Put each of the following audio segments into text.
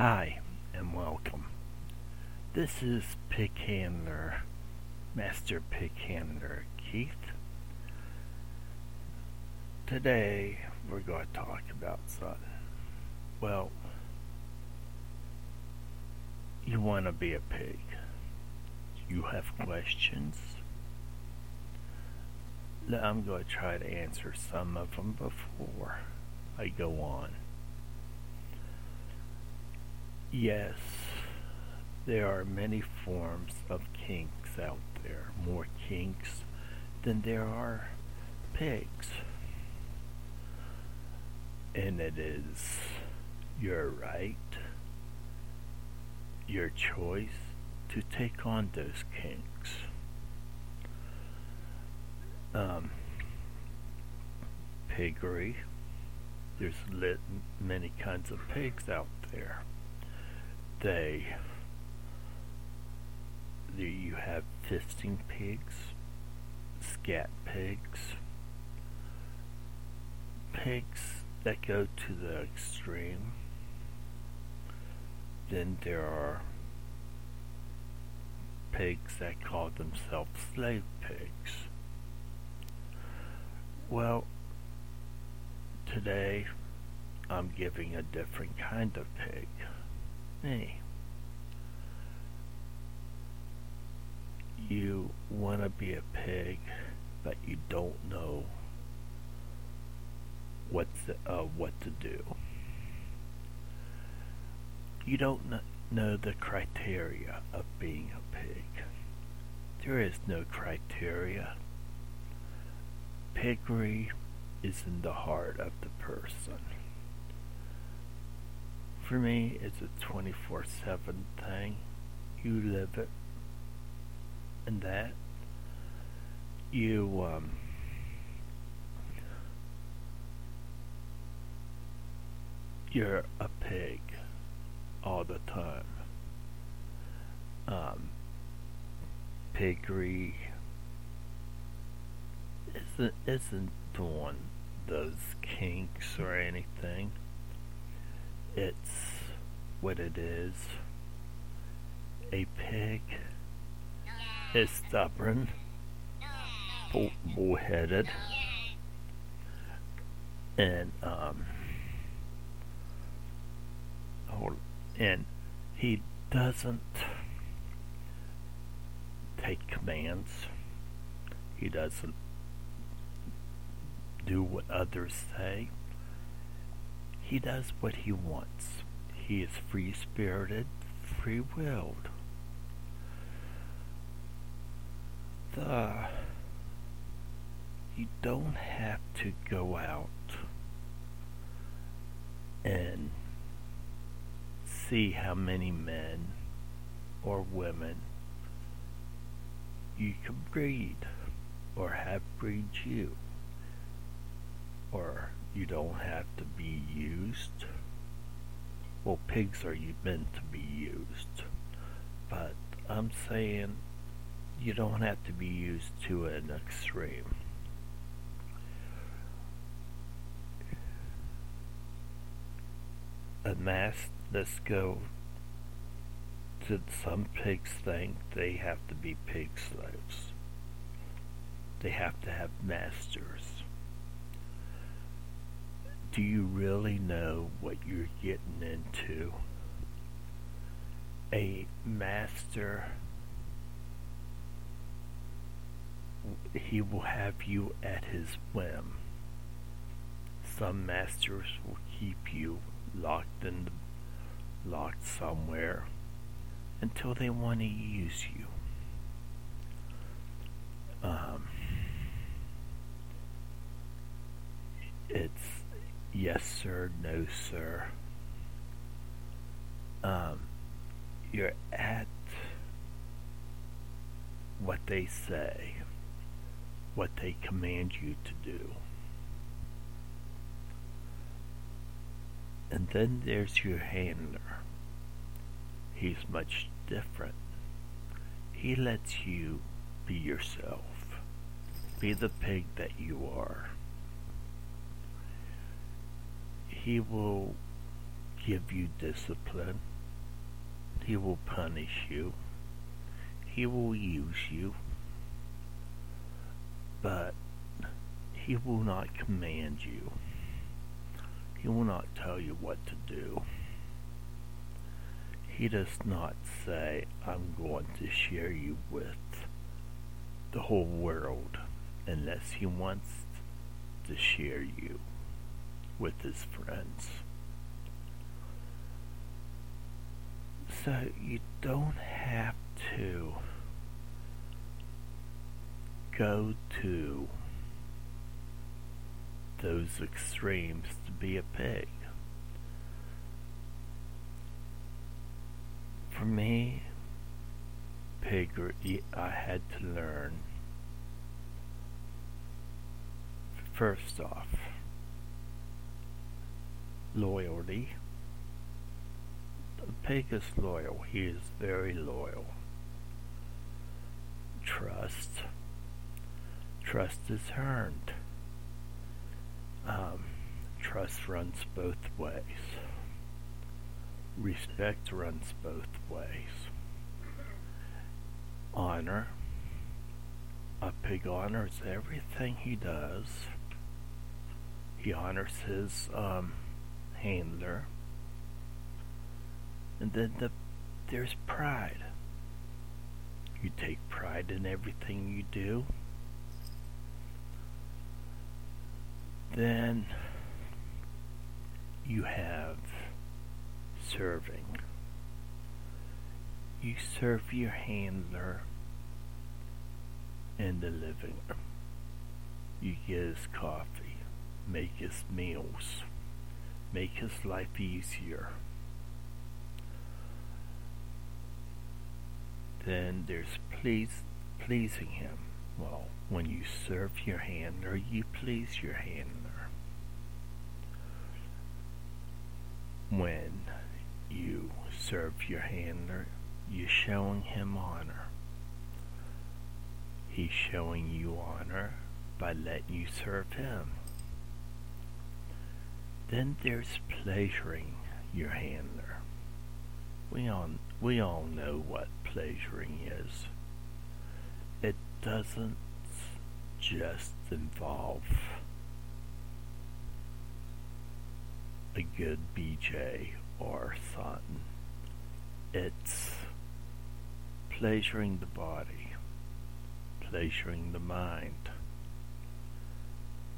Hi, and welcome. This is Pig Handler, Master Pig Handler Keith. Today, we're going to talk about something. Well, you want to be a pig. You have questions. I'm going to try to answer some of them before I go on. Yes, there are many forms of kinks out there, more kinks than there are pigs. And it is your right, your choice to take on those kinks. Um, piggery. There's lit many kinds of pigs out there they do you have fisting pigs, scat pigs, pigs that go to the extreme. Then there are pigs that call themselves slave pigs. Well, today I'm giving a different kind of pig. Hey. You want to be a pig, but you don't know what to, uh, what to do. You don't know the criteria of being a pig. There is no criteria. Piggery is in the heart of the person for me, it's a 24 7 thing. You live it. And that, you, um, you're a pig all the time. Um, piggery isn't, isn't doing those kinks or anything. It's what it is. A pig is stubborn, bull- bullheaded, and um, and he doesn't take commands. He doesn't do what others say. He does what he wants. He is free spirited, free willed. The you don't have to go out and see how many men or women you can breed or have breed you or you don't have to be used. Well, pigs are meant to be used, but I'm saying you don't have to be used to an extreme. A mass, let's go to some pigs think they have to be pig slaves. They have to have masters do you really know what you're getting into? A master, he will have you at his whim. Some masters will keep you locked in the, locked somewhere until they want to use you. Um, it's yes sir, no sir. Um, you're at what they say, what they command you to do. And then there's your handler. He's much different. He lets you be yourself. Be the pig that you are he will give you discipline. He will punish you. He will use you. But he will not command you. He will not tell you what to do. He does not say, I'm going to share you with the whole world unless he wants to share you with his friends. So you don't have to go to those extremes to be a pig. For me, piggery, I had to learn first off loyalty. The pig is loyal. He is very loyal. Trust. Trust is earned. Um, trust runs both ways. Respect runs both ways. Honor. A pig honors everything he does. He honors his um, handler. And then the, there's pride. You take pride in everything you do. Then you have serving. You serve your handler in the living room. You get his coffee, make his meals, make his life easier. Then there's please, pleasing him. Well, when you serve your handler, you please your handler. When you serve your handler, you're showing him honor. He's showing you honor by letting you serve him. Then there's pleasuring your handler. We all, we all know what pleasuring is. It doesn't just involve a good BJ or something. It's pleasuring the body, pleasuring the mind.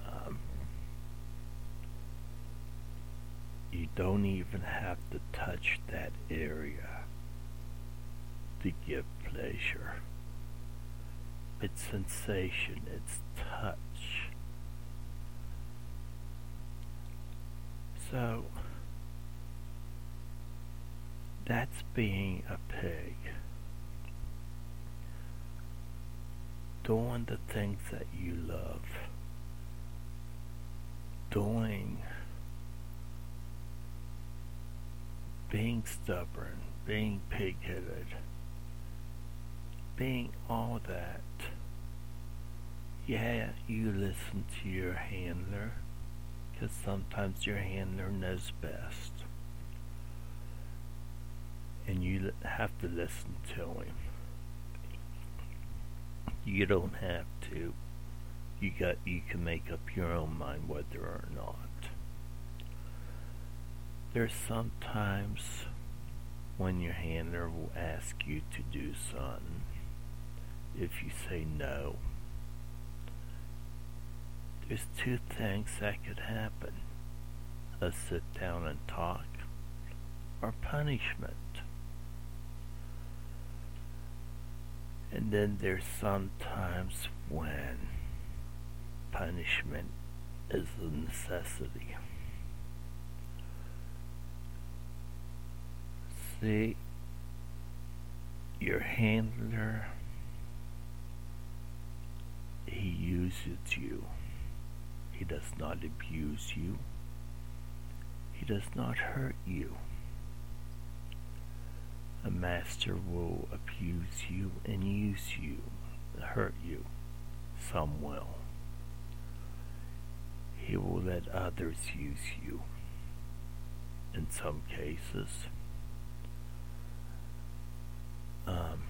Um, you don't even have to touch that area to give pleasure. It's sensation, it's touch. So, that's being a pig. Doing the things that you love. Doing. Being stubborn. Being pig headed being all that, yeah, you listen to your handler, because sometimes your handler knows best. And you have to listen to him. You don't have to. You got you can make up your own mind whether or not. There's sometimes when your handler will ask you to do something if you say no. There's two things that could happen a sit down and talk, or punishment. And then there's sometimes when punishment is a necessity. See, your handler he uses you. He does not abuse you. He does not hurt you. A master will abuse you and use you, hurt you. Some will. He will let others use you. In some cases, Um,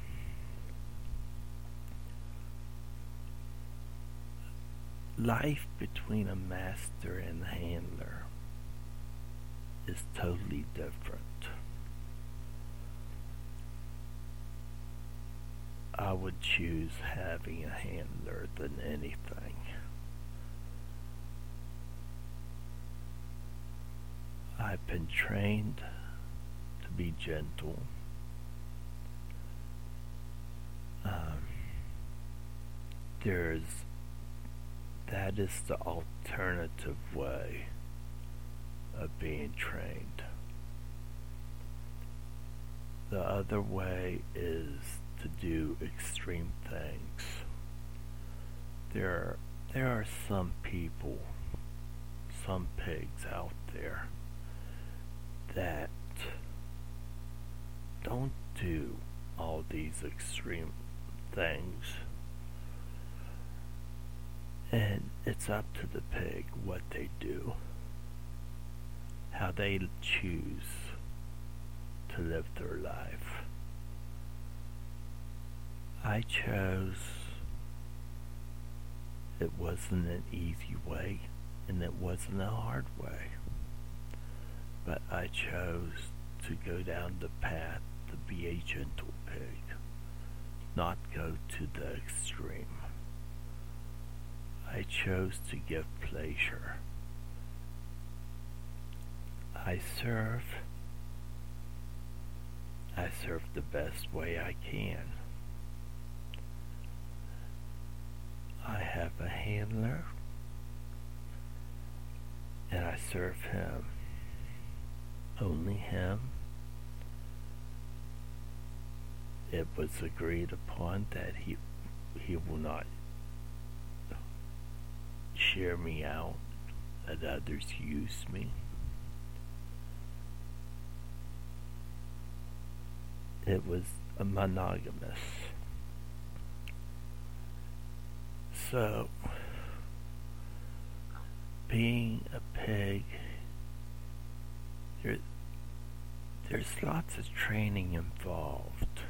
life between a master and a handler is totally different. I would choose having a handler than anything. I've been trained to be gentle. There's that is the alternative way of being trained. The other way is to do extreme things. There there are some people, some pigs out there that don't do all these extreme things. And it's up to the pig what they do, how they choose to live their life. I chose, it wasn't an easy way and it wasn't a hard way, but I chose to go down the path to be a gentle pig, not go to the extreme. I chose to give pleasure. I serve. I serve the best way I can. I have a handler and I serve him. Only him. It was agreed upon that he he will not share me out, that others use me. It was a monogamous. So, being a pig, there, there's lots of training involved.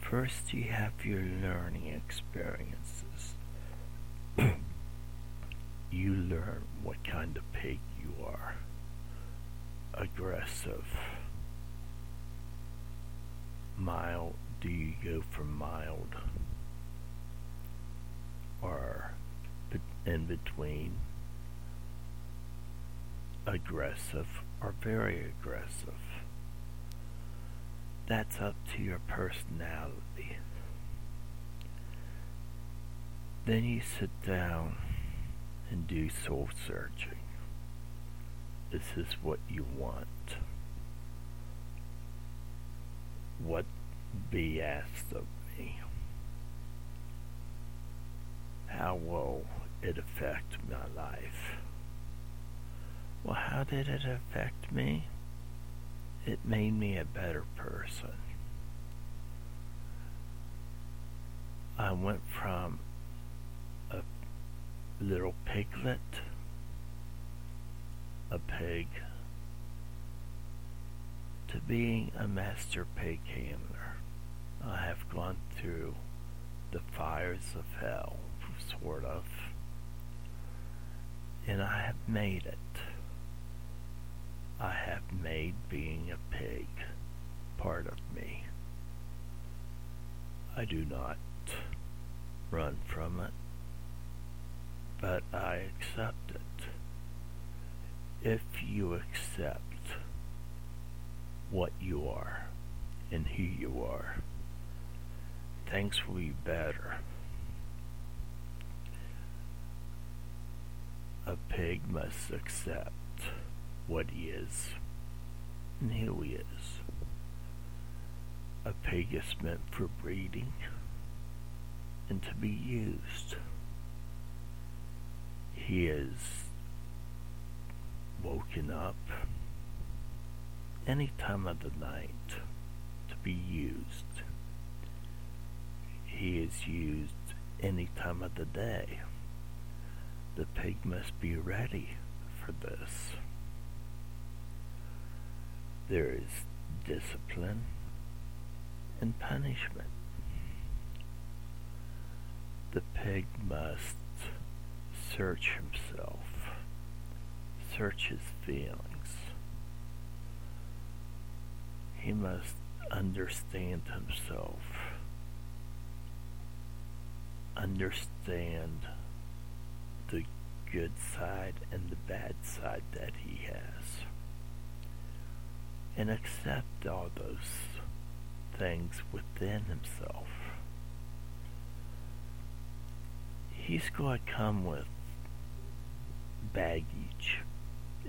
First, you have your learning experiences. you learn what kind of pig you are. Aggressive. Mild. Do you go for mild? Or in between? Aggressive or very aggressive? That's up to your personality. Then you sit down and do soul searching. This is what you want. What be asked of me? How will it affect my life? Well, how did it affect me? It made me a better person. I went from little piglet, a pig, to being a master pig handler. I have gone through the fires of hell, sort of, and I have made it. I have made being a pig part of me. I do not run from it but I accept it. If you accept what you are and who you are, things will be better. A pig must accept what he is and who he is. A pig is meant for breeding and to be used he is woken up any time of the night to be used. He is used any time of the day. The pig must be ready for this. There is discipline and punishment. The pig must search himself, search his feelings. He must understand himself, understand the good side and the bad side that he has, and accept all those things within himself. He's going to come with baggage.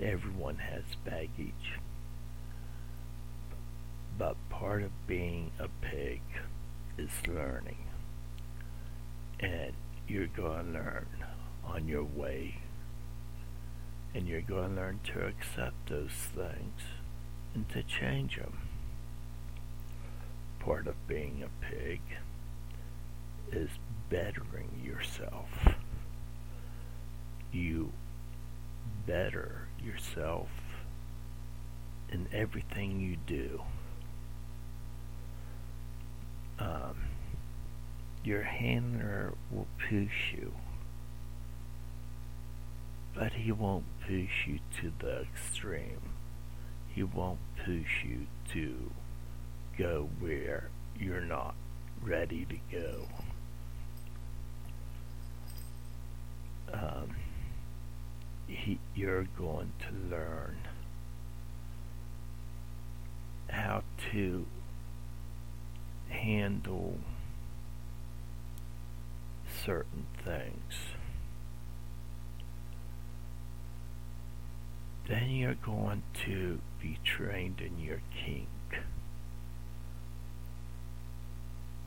Everyone has baggage. But part of being a pig is learning. And you're going to learn on your way. And you're going to learn to accept those things and to change them. Part of being a pig is bettering yourself. You better yourself in everything you do. Um, your handler will push you, but he won't push you to the extreme. He won't push you to go where you're not ready to go. Um, he, you're going to learn how to handle certain things. Then you're going to be trained in your kink.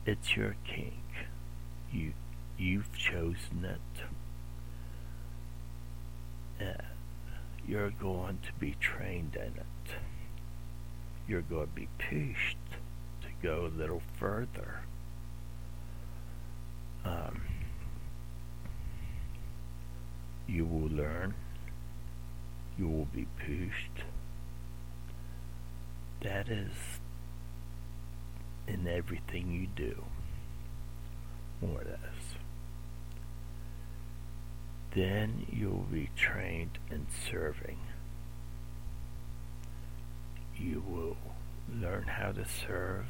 It's your kink. You you've chosen it. You're going to be trained in it. You're going to be pushed to go a little further. Um, you will learn. You will be pushed. That is in everything you do, more or less. Then you will be trained in serving. You will learn how to serve.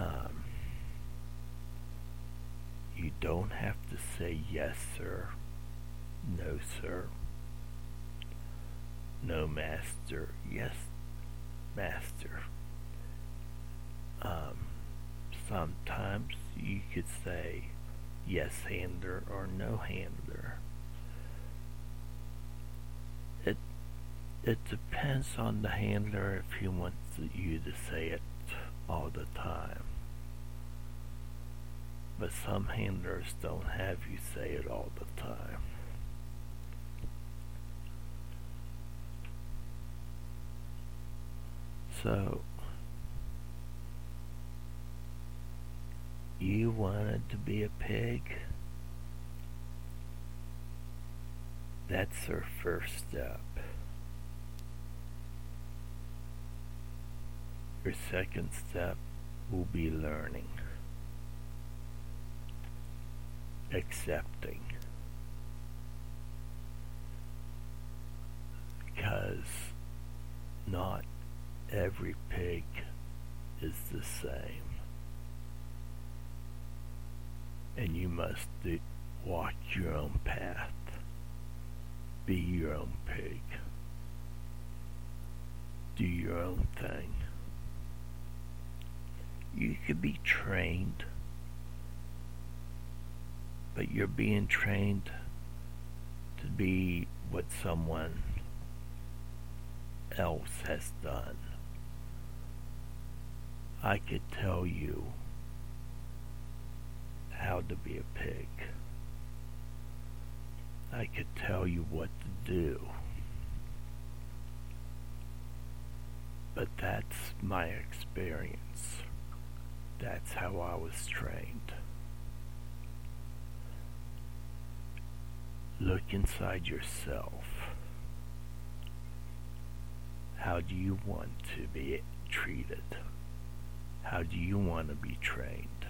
Um, you don't have to say yes, sir, no, sir, no, master, yes, master. Um, sometimes you could say yes hander or no hander. It it depends on the handler if he wants you to say it all the time. But some handlers don't have you say it all the time. So you wanted to be a pig? That's our first step. Your second step will be learning, accepting. Because not every pig is the same and you must do, walk your own path. Be your own pig. Do your own thing. You could be trained, but you're being trained to be what someone else has done. I could tell you how to be a pig. I could tell you what to do. But that's my experience. That's how I was trained. Look inside yourself. How do you want to be treated? How do you want to be trained?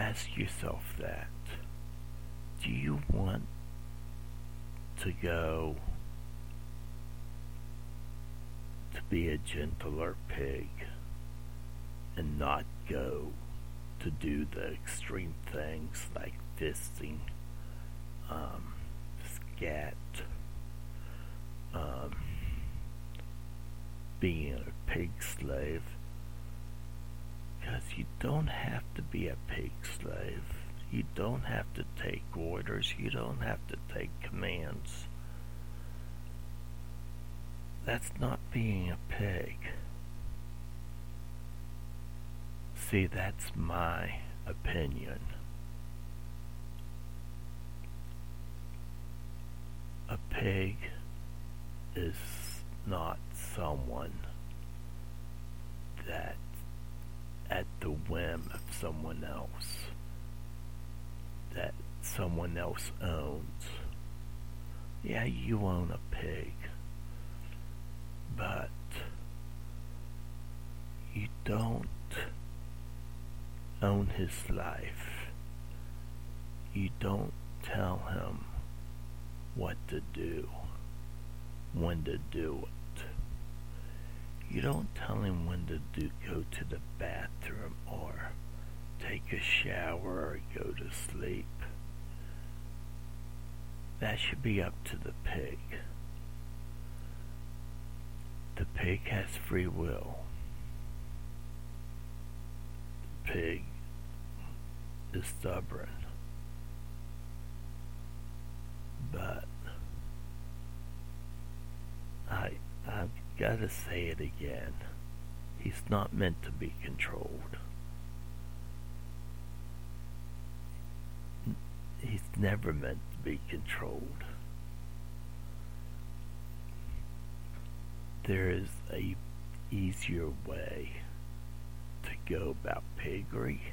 Ask yourself that. Do you want to go to be a gentler pig and not go to do the extreme things like fisting, um, scat, um, being a pig slave. Because you don't have to be a pig slave. You don't have to take orders. You don't have to take commands. That's not being a pig. See, that's my opinion. A pig is not someone that at the whim of someone else that someone else owns. Yeah, you own a pig, but you don't own his life. You don't tell him what to do, when to do it. You don't tell him when to do, go to the bathroom or take a shower or go to sleep. That should be up to the pig. The pig has free will. The pig is stubborn. But I I've gotta say it again. He's not meant to be controlled. He's never meant to be controlled. There is a easier way to go about piggery.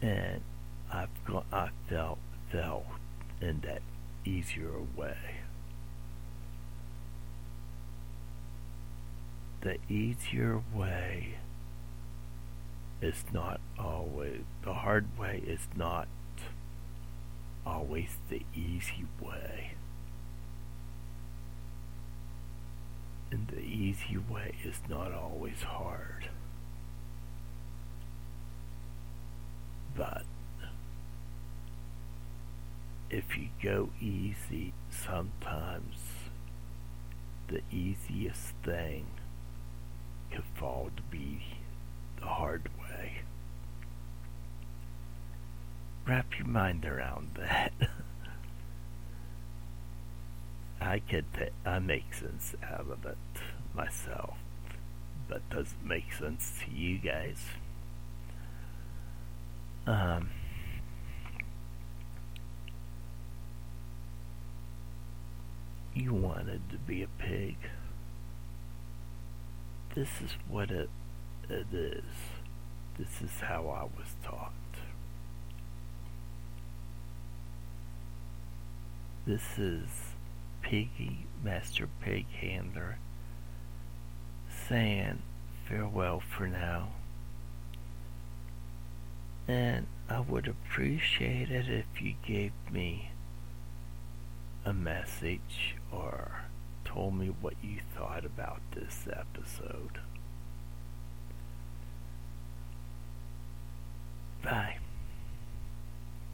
And I've got, I felt felt in that easier way. The easier way is not always the hard way is not always the easy way. And the easy way is not always hard. But if you go easy, sometimes the easiest thing can fall to be the hard way. Wrap your mind around that. I get that I make sense out of it myself, but does it make sense to you guys? Um, you wanted to be a pig. This is what it, it is. This is how I was taught. This is Piggy, Master Pig Handler, saying farewell for now. And I would appreciate it if you gave me a message or told me what you thought about this episode. Bye.